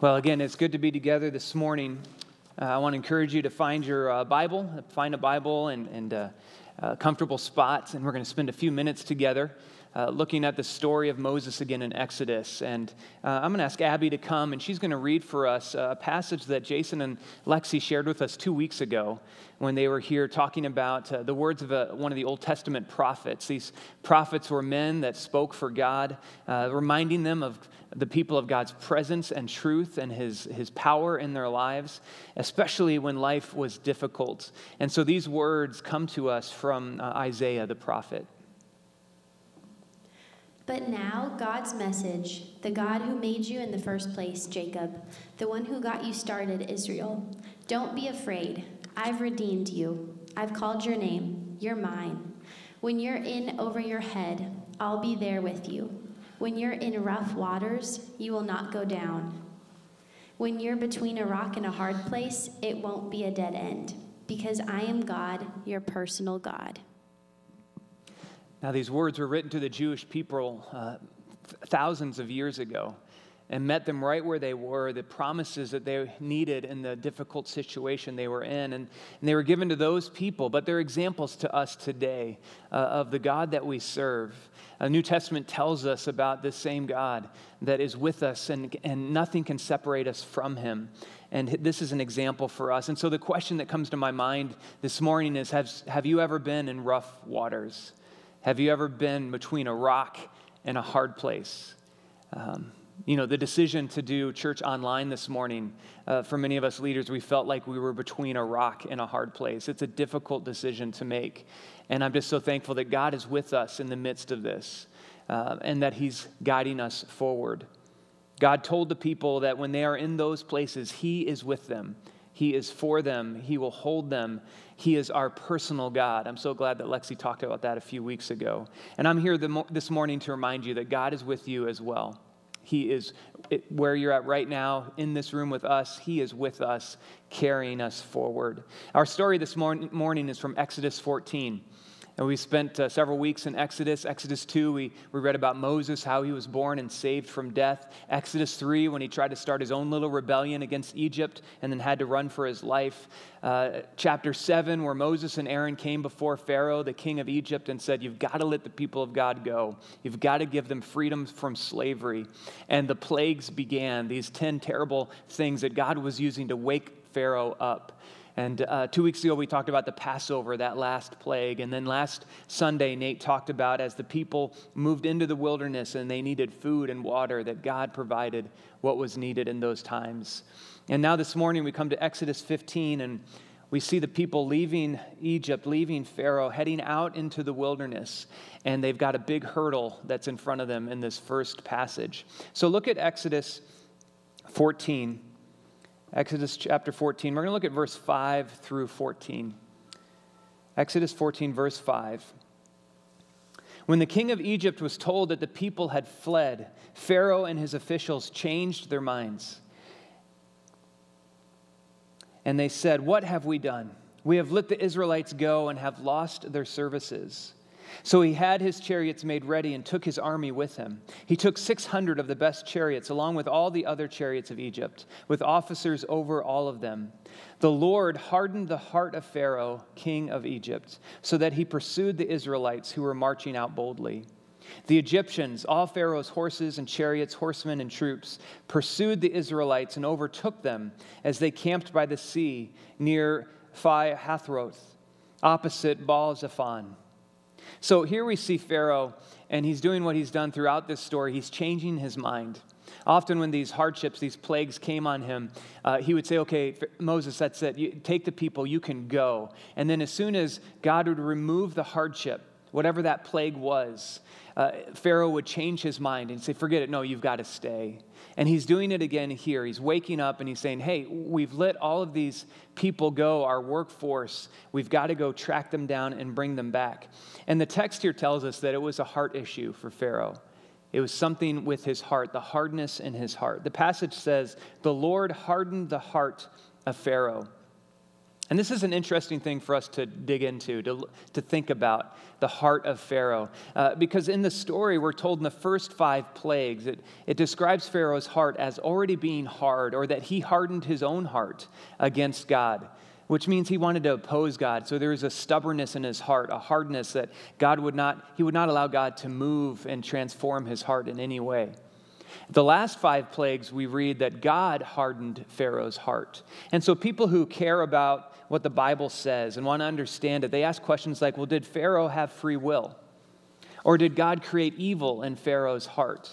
Well, again, it's good to be together this morning. Uh, I want to encourage you to find your uh, Bible, find a Bible and, and uh, uh comfortable spots, and we're going to spend a few minutes together. Uh, looking at the story of Moses again in Exodus. And uh, I'm going to ask Abby to come, and she's going to read for us a passage that Jason and Lexi shared with us two weeks ago when they were here talking about uh, the words of a, one of the Old Testament prophets. These prophets were men that spoke for God, uh, reminding them of the people of God's presence and truth and his, his power in their lives, especially when life was difficult. And so these words come to us from uh, Isaiah the prophet. But now, God's message, the God who made you in the first place, Jacob, the one who got you started, Israel. Don't be afraid. I've redeemed you. I've called your name. You're mine. When you're in over your head, I'll be there with you. When you're in rough waters, you will not go down. When you're between a rock and a hard place, it won't be a dead end, because I am God, your personal God. Now, these words were written to the Jewish people uh, thousands of years ago and met them right where they were, the promises that they needed in the difficult situation they were in. And, and they were given to those people, but they're examples to us today uh, of the God that we serve. The New Testament tells us about this same God that is with us, and, and nothing can separate us from him. And this is an example for us. And so the question that comes to my mind this morning is Have, have you ever been in rough waters? Have you ever been between a rock and a hard place? Um, you know, the decision to do church online this morning, uh, for many of us leaders, we felt like we were between a rock and a hard place. It's a difficult decision to make. And I'm just so thankful that God is with us in the midst of this uh, and that He's guiding us forward. God told the people that when they are in those places, He is with them. He is for them. He will hold them. He is our personal God. I'm so glad that Lexi talked about that a few weeks ago. And I'm here this morning to remind you that God is with you as well. He is where you're at right now in this room with us. He is with us, carrying us forward. Our story this morning is from Exodus 14. And we spent uh, several weeks in Exodus. Exodus 2, we, we read about Moses, how he was born and saved from death. Exodus 3, when he tried to start his own little rebellion against Egypt and then had to run for his life. Uh, chapter 7, where Moses and Aaron came before Pharaoh, the king of Egypt, and said, You've got to let the people of God go. You've got to give them freedom from slavery. And the plagues began, these 10 terrible things that God was using to wake Pharaoh up. And uh, two weeks ago, we talked about the Passover, that last plague. And then last Sunday, Nate talked about as the people moved into the wilderness and they needed food and water, that God provided what was needed in those times. And now this morning, we come to Exodus 15 and we see the people leaving Egypt, leaving Pharaoh, heading out into the wilderness, and they've got a big hurdle that's in front of them in this first passage. So look at Exodus 14. Exodus chapter 14. We're going to look at verse 5 through 14. Exodus 14, verse 5. When the king of Egypt was told that the people had fled, Pharaoh and his officials changed their minds. And they said, What have we done? We have let the Israelites go and have lost their services. So he had his chariots made ready and took his army with him. He took 600 of the best chariots, along with all the other chariots of Egypt, with officers over all of them. The Lord hardened the heart of Pharaoh, king of Egypt, so that he pursued the Israelites who were marching out boldly. The Egyptians, all Pharaoh's horses and chariots, horsemen and troops, pursued the Israelites and overtook them as they camped by the sea near Pi Hahiroth, opposite Baal Zephon. So here we see Pharaoh, and he's doing what he's done throughout this story. He's changing his mind. Often, when these hardships, these plagues came on him, uh, he would say, Okay, Moses, that's it. You, take the people, you can go. And then, as soon as God would remove the hardship, whatever that plague was, uh, Pharaoh would change his mind and say, Forget it. No, you've got to stay. And he's doing it again here. He's waking up and he's saying, Hey, we've let all of these people go, our workforce. We've got to go track them down and bring them back. And the text here tells us that it was a heart issue for Pharaoh. It was something with his heart, the hardness in his heart. The passage says, The Lord hardened the heart of Pharaoh. And this is an interesting thing for us to dig into, to, to think about the heart of Pharaoh. Uh, because in the story, we're told in the first five plagues, it, it describes Pharaoh's heart as already being hard, or that he hardened his own heart against God, which means he wanted to oppose God. So there was a stubbornness in his heart, a hardness that God would not, he would not allow God to move and transform his heart in any way. The last five plagues, we read that God hardened Pharaoh's heart. And so people who care about what the Bible says and want to understand it, they ask questions like well, did Pharaoh have free will? Or did God create evil in Pharaoh's heart?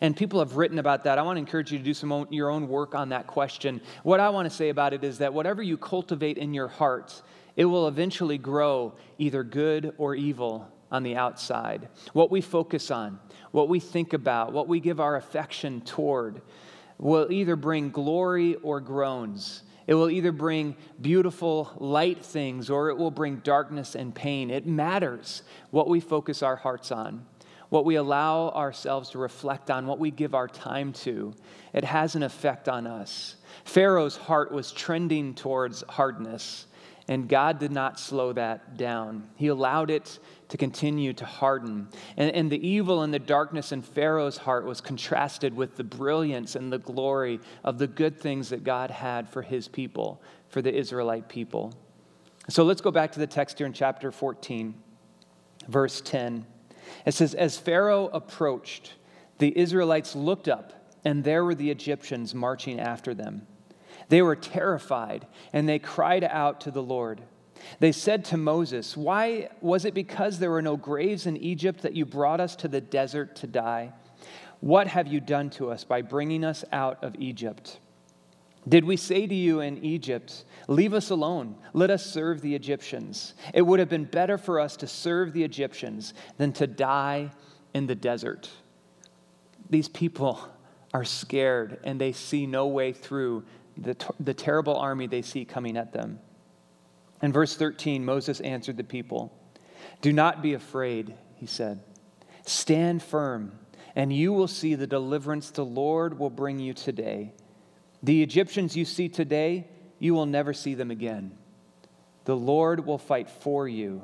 And people have written about that. I want to encourage you to do some own, your own work on that question. What I want to say about it is that whatever you cultivate in your heart, it will eventually grow either good or evil on the outside. What we focus on, what we think about, what we give our affection toward will either bring glory or groans. It will either bring beautiful, light things or it will bring darkness and pain. It matters what we focus our hearts on, what we allow ourselves to reflect on, what we give our time to. It has an effect on us. Pharaoh's heart was trending towards hardness, and God did not slow that down. He allowed it to continue to harden. And, and the evil and the darkness in Pharaoh's heart was contrasted with the brilliance and the glory of the good things that God had for his people, for the Israelite people. So let's go back to the text here in chapter 14, verse 10. It says, As Pharaoh approached, the Israelites looked up, and there were the Egyptians marching after them. They were terrified, and they cried out to the Lord. They said to Moses, Why was it because there were no graves in Egypt that you brought us to the desert to die? What have you done to us by bringing us out of Egypt? Did we say to you in Egypt, Leave us alone, let us serve the Egyptians? It would have been better for us to serve the Egyptians than to die in the desert. These people are scared and they see no way through the, the terrible army they see coming at them. In verse 13, Moses answered the people Do not be afraid, he said. Stand firm, and you will see the deliverance the Lord will bring you today. The Egyptians you see today, you will never see them again. The Lord will fight for you.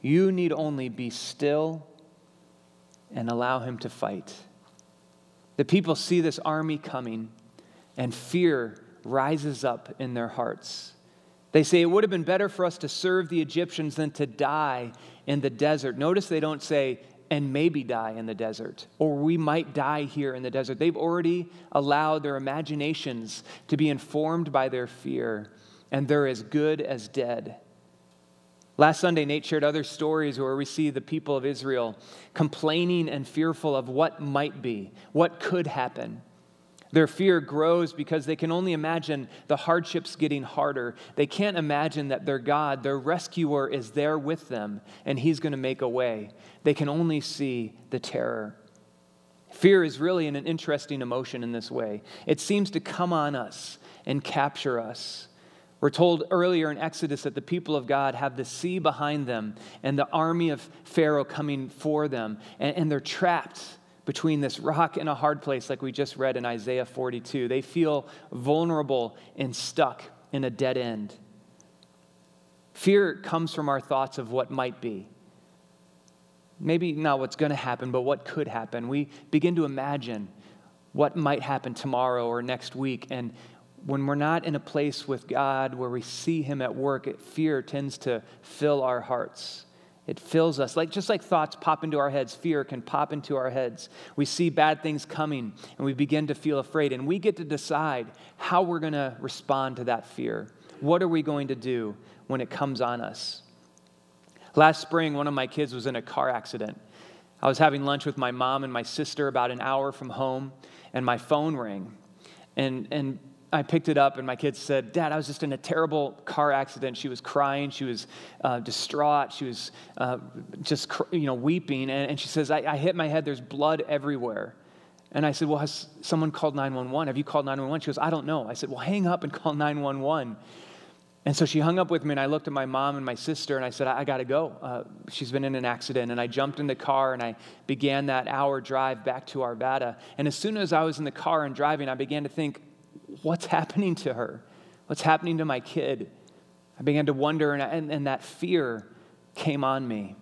You need only be still and allow him to fight. The people see this army coming, and fear rises up in their hearts. They say it would have been better for us to serve the Egyptians than to die in the desert. Notice they don't say, and maybe die in the desert, or we might die here in the desert. They've already allowed their imaginations to be informed by their fear, and they're as good as dead. Last Sunday, Nate shared other stories where we see the people of Israel complaining and fearful of what might be, what could happen. Their fear grows because they can only imagine the hardships getting harder. They can't imagine that their God, their rescuer, is there with them and he's going to make a way. They can only see the terror. Fear is really an interesting emotion in this way. It seems to come on us and capture us. We're told earlier in Exodus that the people of God have the sea behind them and the army of Pharaoh coming for them, and, and they're trapped between this rock and a hard place, like we just read in Isaiah 42. They feel vulnerable and stuck in a dead end. Fear comes from our thoughts of what might be. Maybe not what's going to happen, but what could happen. We begin to imagine what might happen tomorrow or next week. And when we're not in a place with God where we see Him at work, fear tends to fill our hearts. It fills us. Like just like thoughts pop into our heads, fear can pop into our heads. We see bad things coming and we begin to feel afraid and we get to decide how we're going to respond to that fear. What are we going to do when it comes on us? Last spring, one of my kids was in a car accident. I was having lunch with my mom and my sister about an hour from home, and my phone rang. And, and I picked it up, and my kids said, Dad, I was just in a terrible car accident. She was crying. She was uh, distraught. She was uh, just, you know, weeping. And, and she says, I, I, hit my head. There's blood everywhere. And I said, Well, has someone called 911? Have you called 911? She goes, I don't know. I said, Well, hang up and call 911. And so she hung up with me, and I looked at my mom and my sister, and I said, I, I got to go. Uh, she's been in an accident. And I jumped in the car, and I began that hour drive back to Arvada. And as soon as I was in the car and driving, I began to think, what's happening to her? What's happening to my kid? I began to wonder, and, and, and that fear came on me.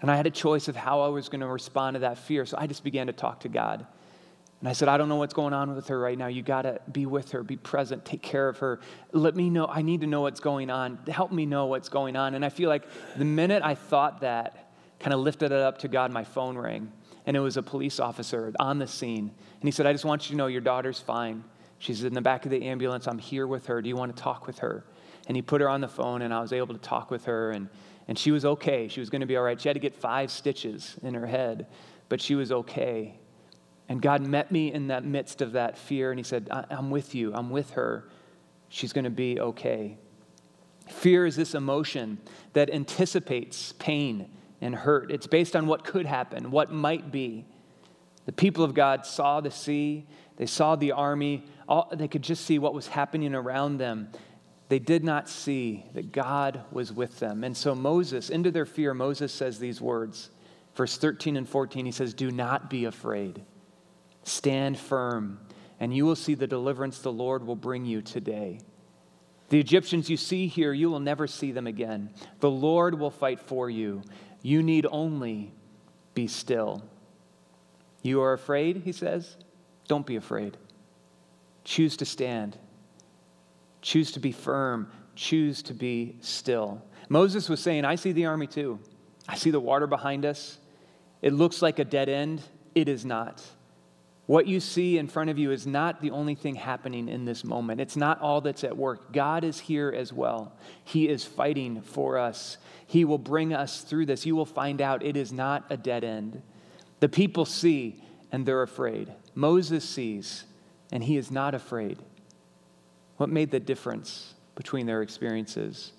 And I had a choice of how I was going to respond to that fear. So I just began to talk to God. And I said, I don't know what's going on with her right now. You got to be with her, be present, take care of her. Let me know. I need to know what's going on. Help me know what's going on. And I feel like the minute I thought that, kind of lifted it up to God, my phone rang. And it was a police officer on the scene. And he said, I just want you to know your daughter's fine. She's in the back of the ambulance. I'm here with her. Do you want to talk with her? And he put her on the phone, and I was able to talk with her. And, and she was okay. She was going to be all right. She had to get five stitches in her head, but she was okay. And God met me in that midst of that fear, and He said, I'm with you. I'm with her. She's going to be okay. Fear is this emotion that anticipates pain and hurt. It's based on what could happen, what might be. The people of God saw the sea, they saw the army, all, they could just see what was happening around them. They did not see that God was with them. And so, Moses, into their fear, Moses says these words. Verse 13 and 14, he says, Do not be afraid. Stand firm, and you will see the deliverance the Lord will bring you today. The Egyptians you see here, you will never see them again. The Lord will fight for you. You need only be still. You are afraid, he says? Don't be afraid. Choose to stand. Choose to be firm. Choose to be still. Moses was saying, I see the army too. I see the water behind us. It looks like a dead end. It is not. What you see in front of you is not the only thing happening in this moment. It's not all that's at work. God is here as well. He is fighting for us. He will bring us through this. You will find out it is not a dead end. The people see and they're afraid. Moses sees and he is not afraid. What made the difference between their experiences?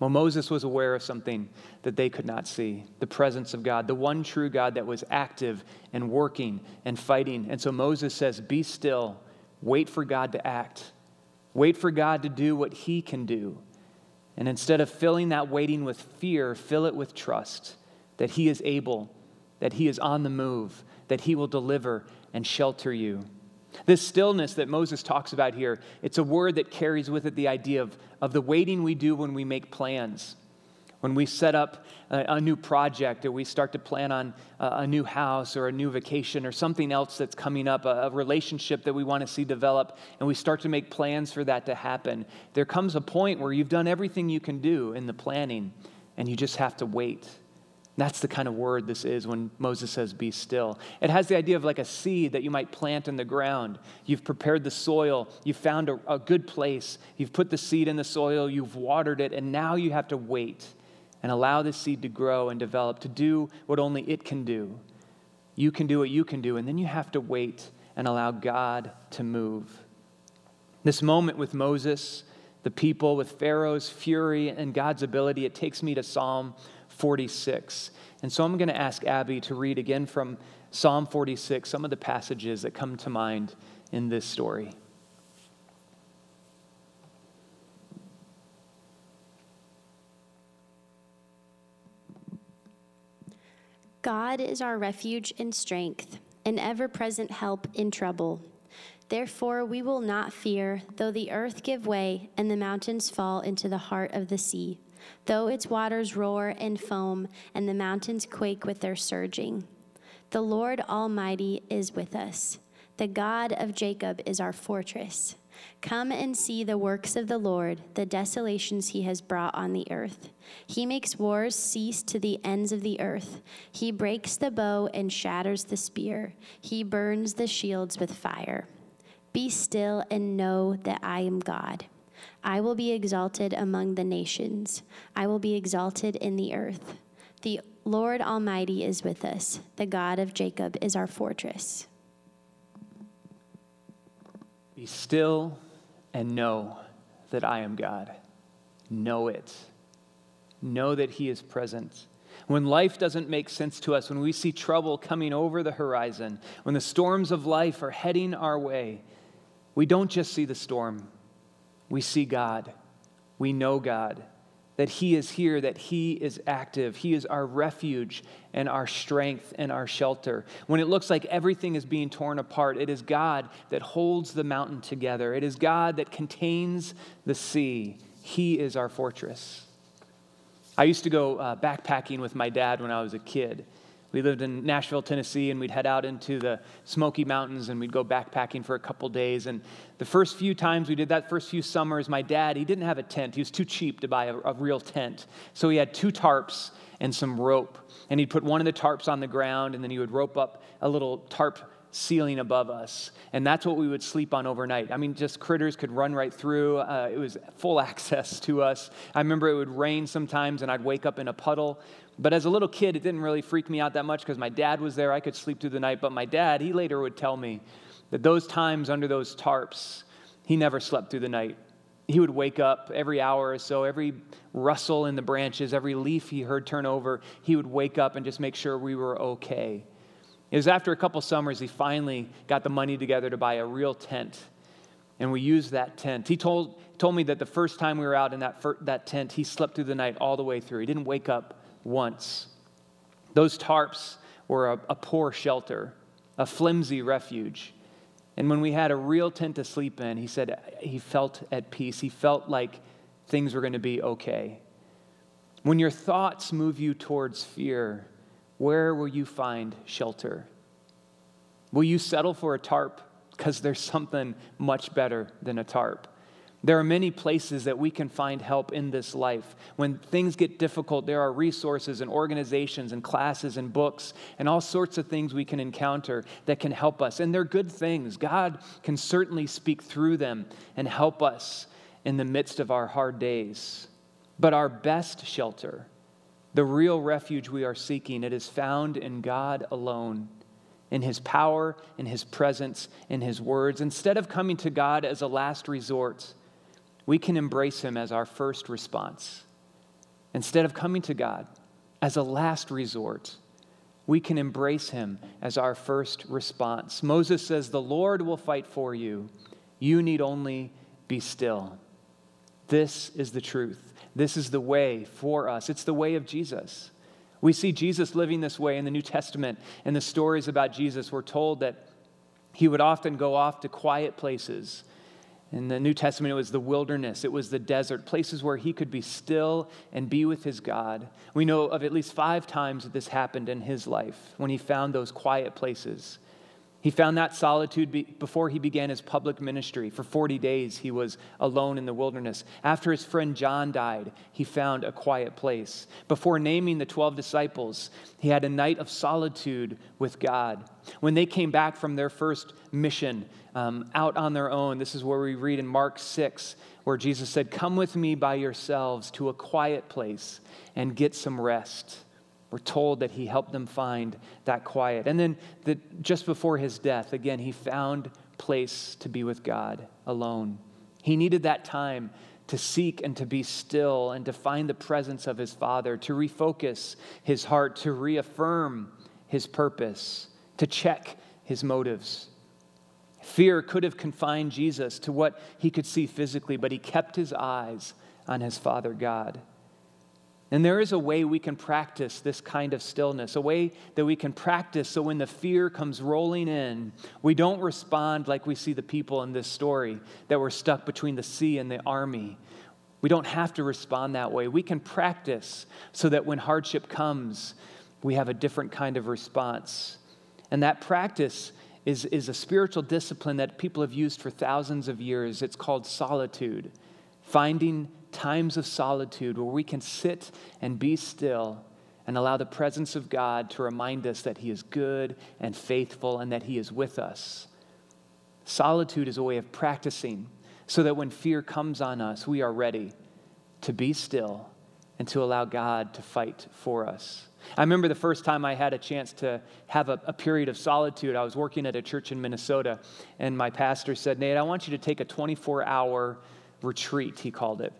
Well, Moses was aware of something that they could not see the presence of God, the one true God that was active and working and fighting. And so Moses says, Be still, wait for God to act, wait for God to do what he can do. And instead of filling that waiting with fear, fill it with trust that he is able, that he is on the move, that he will deliver and shelter you. This stillness that Moses talks about here, it's a word that carries with it the idea of, of the waiting we do when we make plans. When we set up a, a new project or we start to plan on a, a, new house or a new vacation or something else that's coming up, a, a relationship that we want to see develop, and we start to make plans for that to happen, there comes a point where you've done everything you can do in the planning and you just have to wait that's the kind of word this is when Moses says, Be still. It has the idea of like a seed that you might plant in the ground. You've prepared the soil, you've found a, a, good place, you've put the seed in the soil, you've watered it, and now you have to wait and allow the seed to grow and develop, to do what only it can do. You can do what you can do, and then you have to wait and allow God to move. This moment with Moses, the people, with Pharaoh's fury and God's ability, it takes me to Psalm 46. And so I'm going to ask Abby to read again from Psalm 46 some of the passages that come to mind in this story. God is our refuge and strength, an ever present help in trouble. Therefore, we will not fear, though the earth give way and the mountains fall into the heart of the sea though its waters roar and foam, and the mountains quake with their surging. The Lord Almighty is with us. The God of Jacob is our fortress. Come and see the works of the Lord, the desolations he has brought on the earth. He makes wars cease to the ends of the earth. He breaks the bow and shatters the spear. He burns the shields with fire. Be still and know that I am God. I will be exalted among the nations, I will be exalted in the earth. The Lord Almighty is with us, the God of Jacob is our fortress. Be still and know that I am God. Know it. Know that He is present. When life doesn't make sense to us, when we see trouble coming over the horizon, when the storms of life are heading our way, we don't just see the storm, we see God. We know God, that He is here, that He is active. He is our refuge and our strength and our shelter. When it looks like everything is being torn apart, it is God that holds the mountain together, it is God that contains the sea. He is our fortress. I used to go uh, backpacking with my dad when I was a kid. We lived in Nashville, Tennessee, and we'd head out into the Smoky Mountains and we'd go backpacking for a couple days. And the first few times we did that, first few summers, my dad, he didn't have a tent. He was too cheap to buy a, a real tent. So he had two tarps and some rope. And he'd put one of the tarps on the ground, and then he would rope up a little tarp ceiling above us. And that's what we would sleep on overnight. I mean, just critters could run right through. Uh, it was full access to us. I remember it would rain sometimes, and I'd wake up in a puddle. But as a little kid, it didn't really freak me out that much because my dad was there. I could sleep through the night. But my dad, he later would tell me that those times under those tarps, he never slept through the night. He would wake up every hour or so, every rustle in the branches, every leaf he heard turn over, he would wake up and just make sure we were okay. It was after a couple summers he finally got the money together to buy a real tent. And we used that tent. He told, told me that the first time we were out in that, that tent, he slept through the night all the way through. He didn't wake up once. Those tarps were a, a poor shelter, a flimsy refuge. And when we had a real tent to sleep in, he said he felt at peace. He felt like things were going to be okay. When your thoughts move you towards fear, where will you find shelter? Will you settle for a tarp? Because there's something much better than a tarp. There are many places that we can find help in this life. When things get difficult, there are resources and organizations and classes and books and all sorts of things we can encounter that can help us. And they're good things. God can certainly speak through them and help us in the midst of our hard days. But our best shelter, the real refuge we are seeking, it is found in God alone in his power, in his presence, in his words. Instead of coming to God as a last resort, we can embrace him as our first response. Instead of coming to God as a last resort, we can embrace him as our first response. Moses says, The Lord will fight for you. You need only be still. This is the truth. This is the way for us. It's the way of Jesus. We see Jesus living this way in the New Testament. In the stories about Jesus, we're told that he would often go off to quiet places in the New Testament, it was the wilderness, it was the desert, places where he could be still and be with his God. We know of at least five times that this happened in his life when he found those quiet places. He found that solitude be- before he began his public ministry. For 40 days, he was alone in the wilderness. After his friend John died, he found a quiet place. Before naming the 12 disciples, he had a night of solitude with God. When they came back from their first mission um, out on their own, this is where we read in Mark 6, where Jesus said, Come with me by yourselves to a quiet place and get some rest. We're told that he helped them find that quiet. And then the, just before his death, again, he found place to be with God alone. He needed that time to seek and to be still and to find the presence of his Father, to refocus his heart, to reaffirm his purpose, to check his motives. Fear could have confined Jesus to what he could see physically, but he kept his eyes on his Father God. And there is a way we can practice this kind of stillness, a way that we can practice so when the fear comes rolling in, we don't respond like we see the people in this story that were stuck between the sea and the army. We don't have to respond that way. We can practice so that when hardship comes, we have a different kind of response. And that practice is, is a spiritual discipline that people have used for thousands of years. It's called solitude, finding times of solitude where we can sit and be still and allow the presence of God to remind us that He is good and faithful and that He is with us. Solitude is a way of practicing so that when fear comes on us, we are ready to be still and to allow God to fight for us. I remember the first time I had a chance to have a, a, period of solitude. I was working at a church in Minnesota, and my pastor said, Nate, I want you to take a 24 hour retreat, he called it.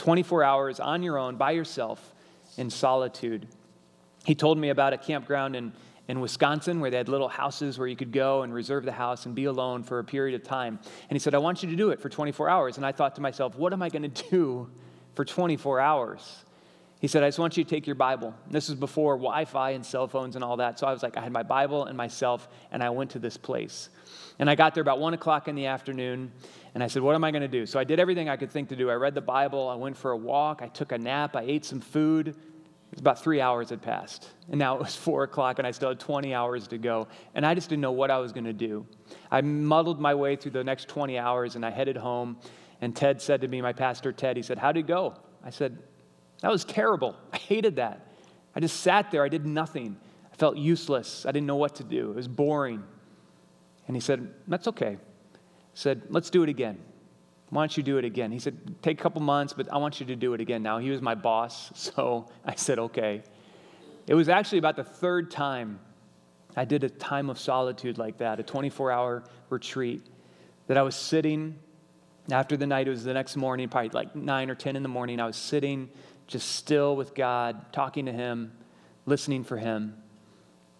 24 hours on your own, by yourself, in solitude. He told me about a campground in, in Wisconsin where they had little houses where you could go and reserve the house and be alone for a period of time. And he said, I want you to do it for 24 hours. And I thought to myself, what am I going to do for 24 hours? He said, I just want you to take your Bible. This was before Wi Fi and cell phones and all that. So I was like, I had my Bible and myself, and I went to this place. And I got there about one o'clock in the afternoon, and I said, What am I going to do? So I did everything I could think to do. I read the Bible, I went for a walk, I took a nap, I ate some food. It was about three hours had passed. And now it was four o'clock, and I still had 20 hours to go. And I just didn't know what I was going to do. I muddled my way through the next 20 hours, and I headed home. And Ted said to me, my pastor Ted, he said, How'd it go? I said, That was terrible. I hated that. I just sat there. I did nothing. I felt useless. I didn't know what to do. It was boring. And he said, That's okay. He said, Let's do it again. Why don't you do it again? He said, Take a couple months, but I want you to do it again now. He was my boss, so I said, Okay. It was actually about the third time I did a time of solitude like that, a 24 hour retreat, that I was sitting after the night, it was the next morning, probably like 9 or 10 in the morning. I was sitting just still with God, talking to Him, listening for Him.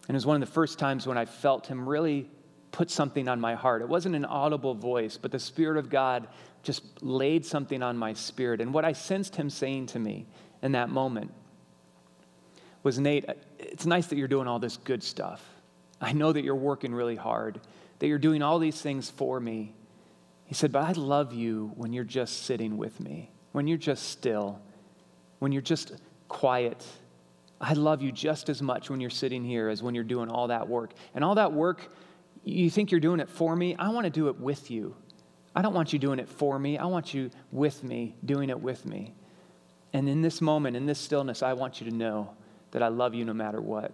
And it was one of the first times when I felt Him really put something on my heart. It wasn't an audible voice, but the Spirit of God just laid something on my spirit. And what I sensed Him saying to me in that moment was Nate, it's nice that you're doing all this good stuff. I know that you're working really hard, that you're doing all these things for me. He said, But I love you when you're just sitting with me, when you're just still, when you're just quiet. I love you just as much when you're sitting here as when you're doing all that work. And all that work, you think you're doing it for me? I want to do it with you. I don't want you doing it for me. I want you with me, doing it with me. And in this moment, in this stillness, I want you to know that I love you no matter what.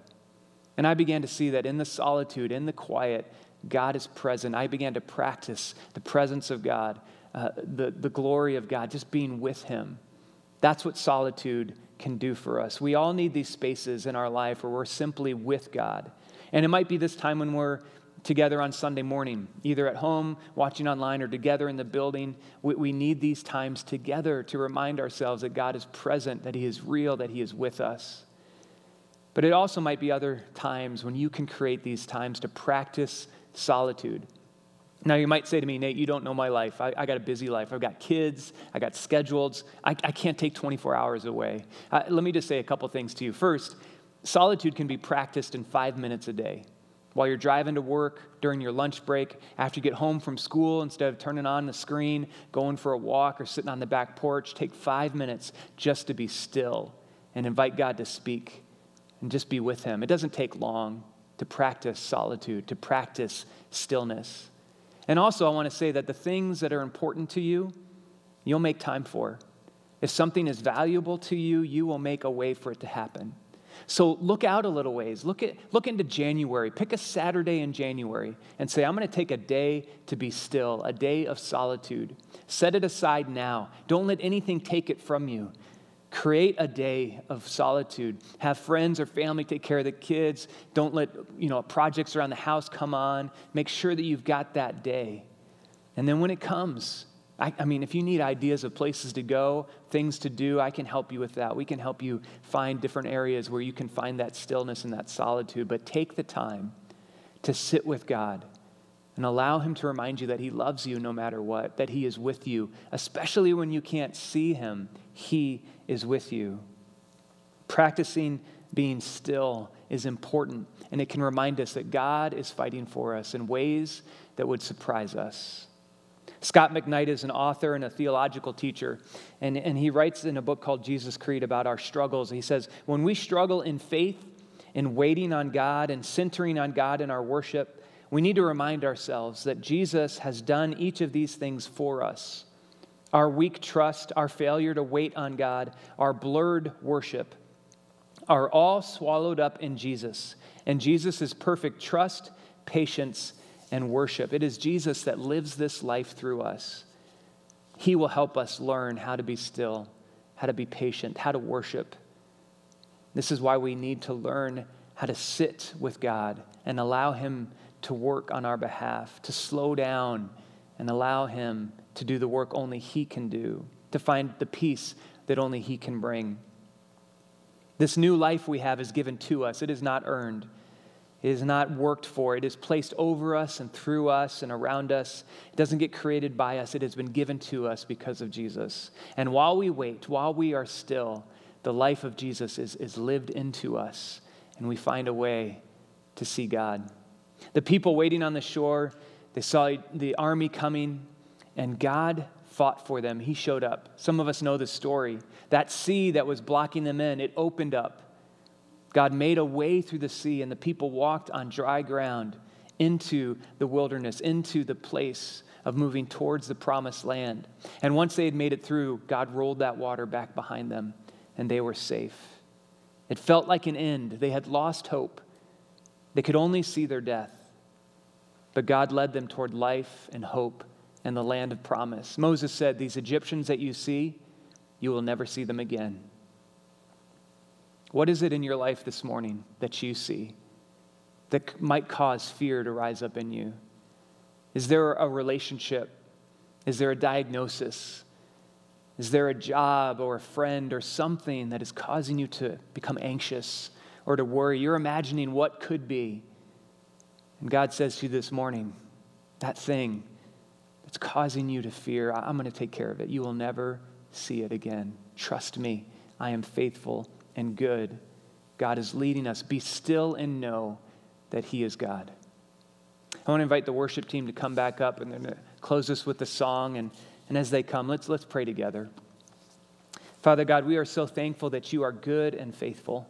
And I began to see that in the solitude, in the quiet, God is present. I began to practice the presence of God, uh, the, the glory of God, just being with Him. That's what solitude can do for us. We all need these spaces in our life where we're simply with God. And it might be this time when we're together on Sunday morning, either at home, watching online, or together in the building. We, we, need these times together to remind ourselves that God is present, that He is real, that He is with us. But it also might be other times when you can create these times to practice solitude. Now, you might say to me, Nate, you don't know my life. I, I got a busy life. I've got kids, I got schedules. I, I can't take 24 hours away. Uh, let me just say a couple things to you. First, solitude can be practiced in five minutes a day. While you're driving to work, during your lunch break, after you get home from school, instead of turning on the screen, going for a walk, or sitting on the back porch, take five minutes just to be still and invite God to speak and just be with Him. It doesn't take long to practice solitude, to practice stillness. And also, I want to say that the things that are important to you, you'll make time for. If something is valuable to you, you will make a way for it to happen. So look out a little ways. Look, at, look into January. Pick a Saturday in January and say, I'm going to take a day to be still, a day of solitude. Set it aside now. Don't let anything take it from you. Create a day of solitude. Have friends or family take care of the kids. Don't let you know projects around the house come on. Make sure that you've got that day. And then when it comes, I, I, mean, if you need ideas of places to go, things to do, I can help you with that. We can help you find different areas where you can find that stillness and that solitude. But take the time to sit with God and allow Him to remind you that He loves you no matter what, that He is with you, especially when you can't see Him. He is with you. Practicing being still is important, and it can remind us that God is fighting for us in ways that would surprise us. Scot McKnight is an author and a theological teacher, and, and he writes in a book called Jesus Creed about our struggles. He says, When we struggle in faith, in waiting on God, and centering on God in our worship, we need to remind ourselves that Jesus has done each of these things for us our weak trust, our failure to wait on God, our blurred worship are all swallowed up in Jesus. And Jesus is perfect trust, patience, and worship. It is Jesus that lives this life through us. He will help us learn how to be still, how to be patient, how to worship. This is why we need to learn how to sit with God and allow Him to work on our behalf, to slow down and allow Him to do the work only He can do, to find the peace that only He can bring. This new life we have is given to us, it is not earned. It is not worked for. It is placed over us and through us and around us. It doesn't get created by us. It has been given to us because of Jesus. And while we wait, while we are still, the life of Jesus is, is lived into us, and we find a way to see God. The people waiting on the shore, they saw the army coming, and God fought for them. He showed up. Some of us know the story. That sea that was blocking them in, it opened up. God made a way through the sea, and the people walked on dry ground into the wilderness, into the place of moving towards the promised land. And once they had made it through, God rolled that water back behind them, and they were safe. It felt like an end. They had lost hope. They could only see their death. But God led them toward life and hope and the land of promise. Moses said, These Egyptians that you see, you will never see them again. What is it in your life this morning that you see that might cause fear to rise up in you? Is there a relationship? Is there a diagnosis? Is there a job or a friend or something that is causing you to become anxious or to worry? You're imagining what could be. And God says to you this morning, that thing that's causing you to fear, I'm going to take care of it. You will never see it again. Trust me, I am faithful and good. God is leading us. Be still and know that He is God. I want to invite the worship team to come back up and they're going to close us with a song. And, and as they come, let's, let's pray together. Father God, we are so thankful that you are good and faithful.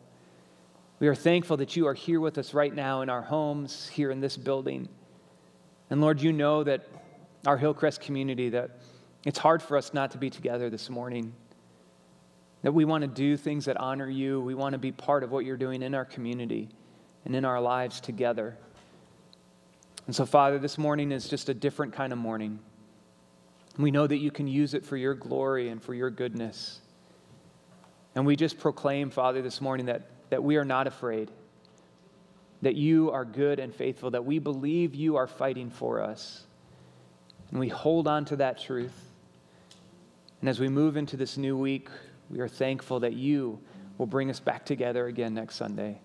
We are thankful that you are here with us right now in our homes, here in this building. And Lord, you know that our Hillcrest community, that it's hard for us not to be together this morning. That we want to do things that honor you. We want to be part of what you're doing in our community and in our lives together. And so, Father, this morning is just a different kind of morning. We know that you can use it for your glory and for your goodness. And we just proclaim, Father, this morning that, that we are not afraid, that you are good and faithful, that we believe you are fighting for us. And we hold on to that truth. And as we move into this new week, we are thankful that you will bring us back together again next Sunday,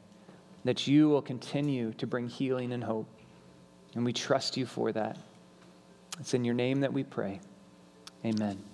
that you will continue to bring healing and hope. And we trust you for that. It's in your name that we pray. Amen.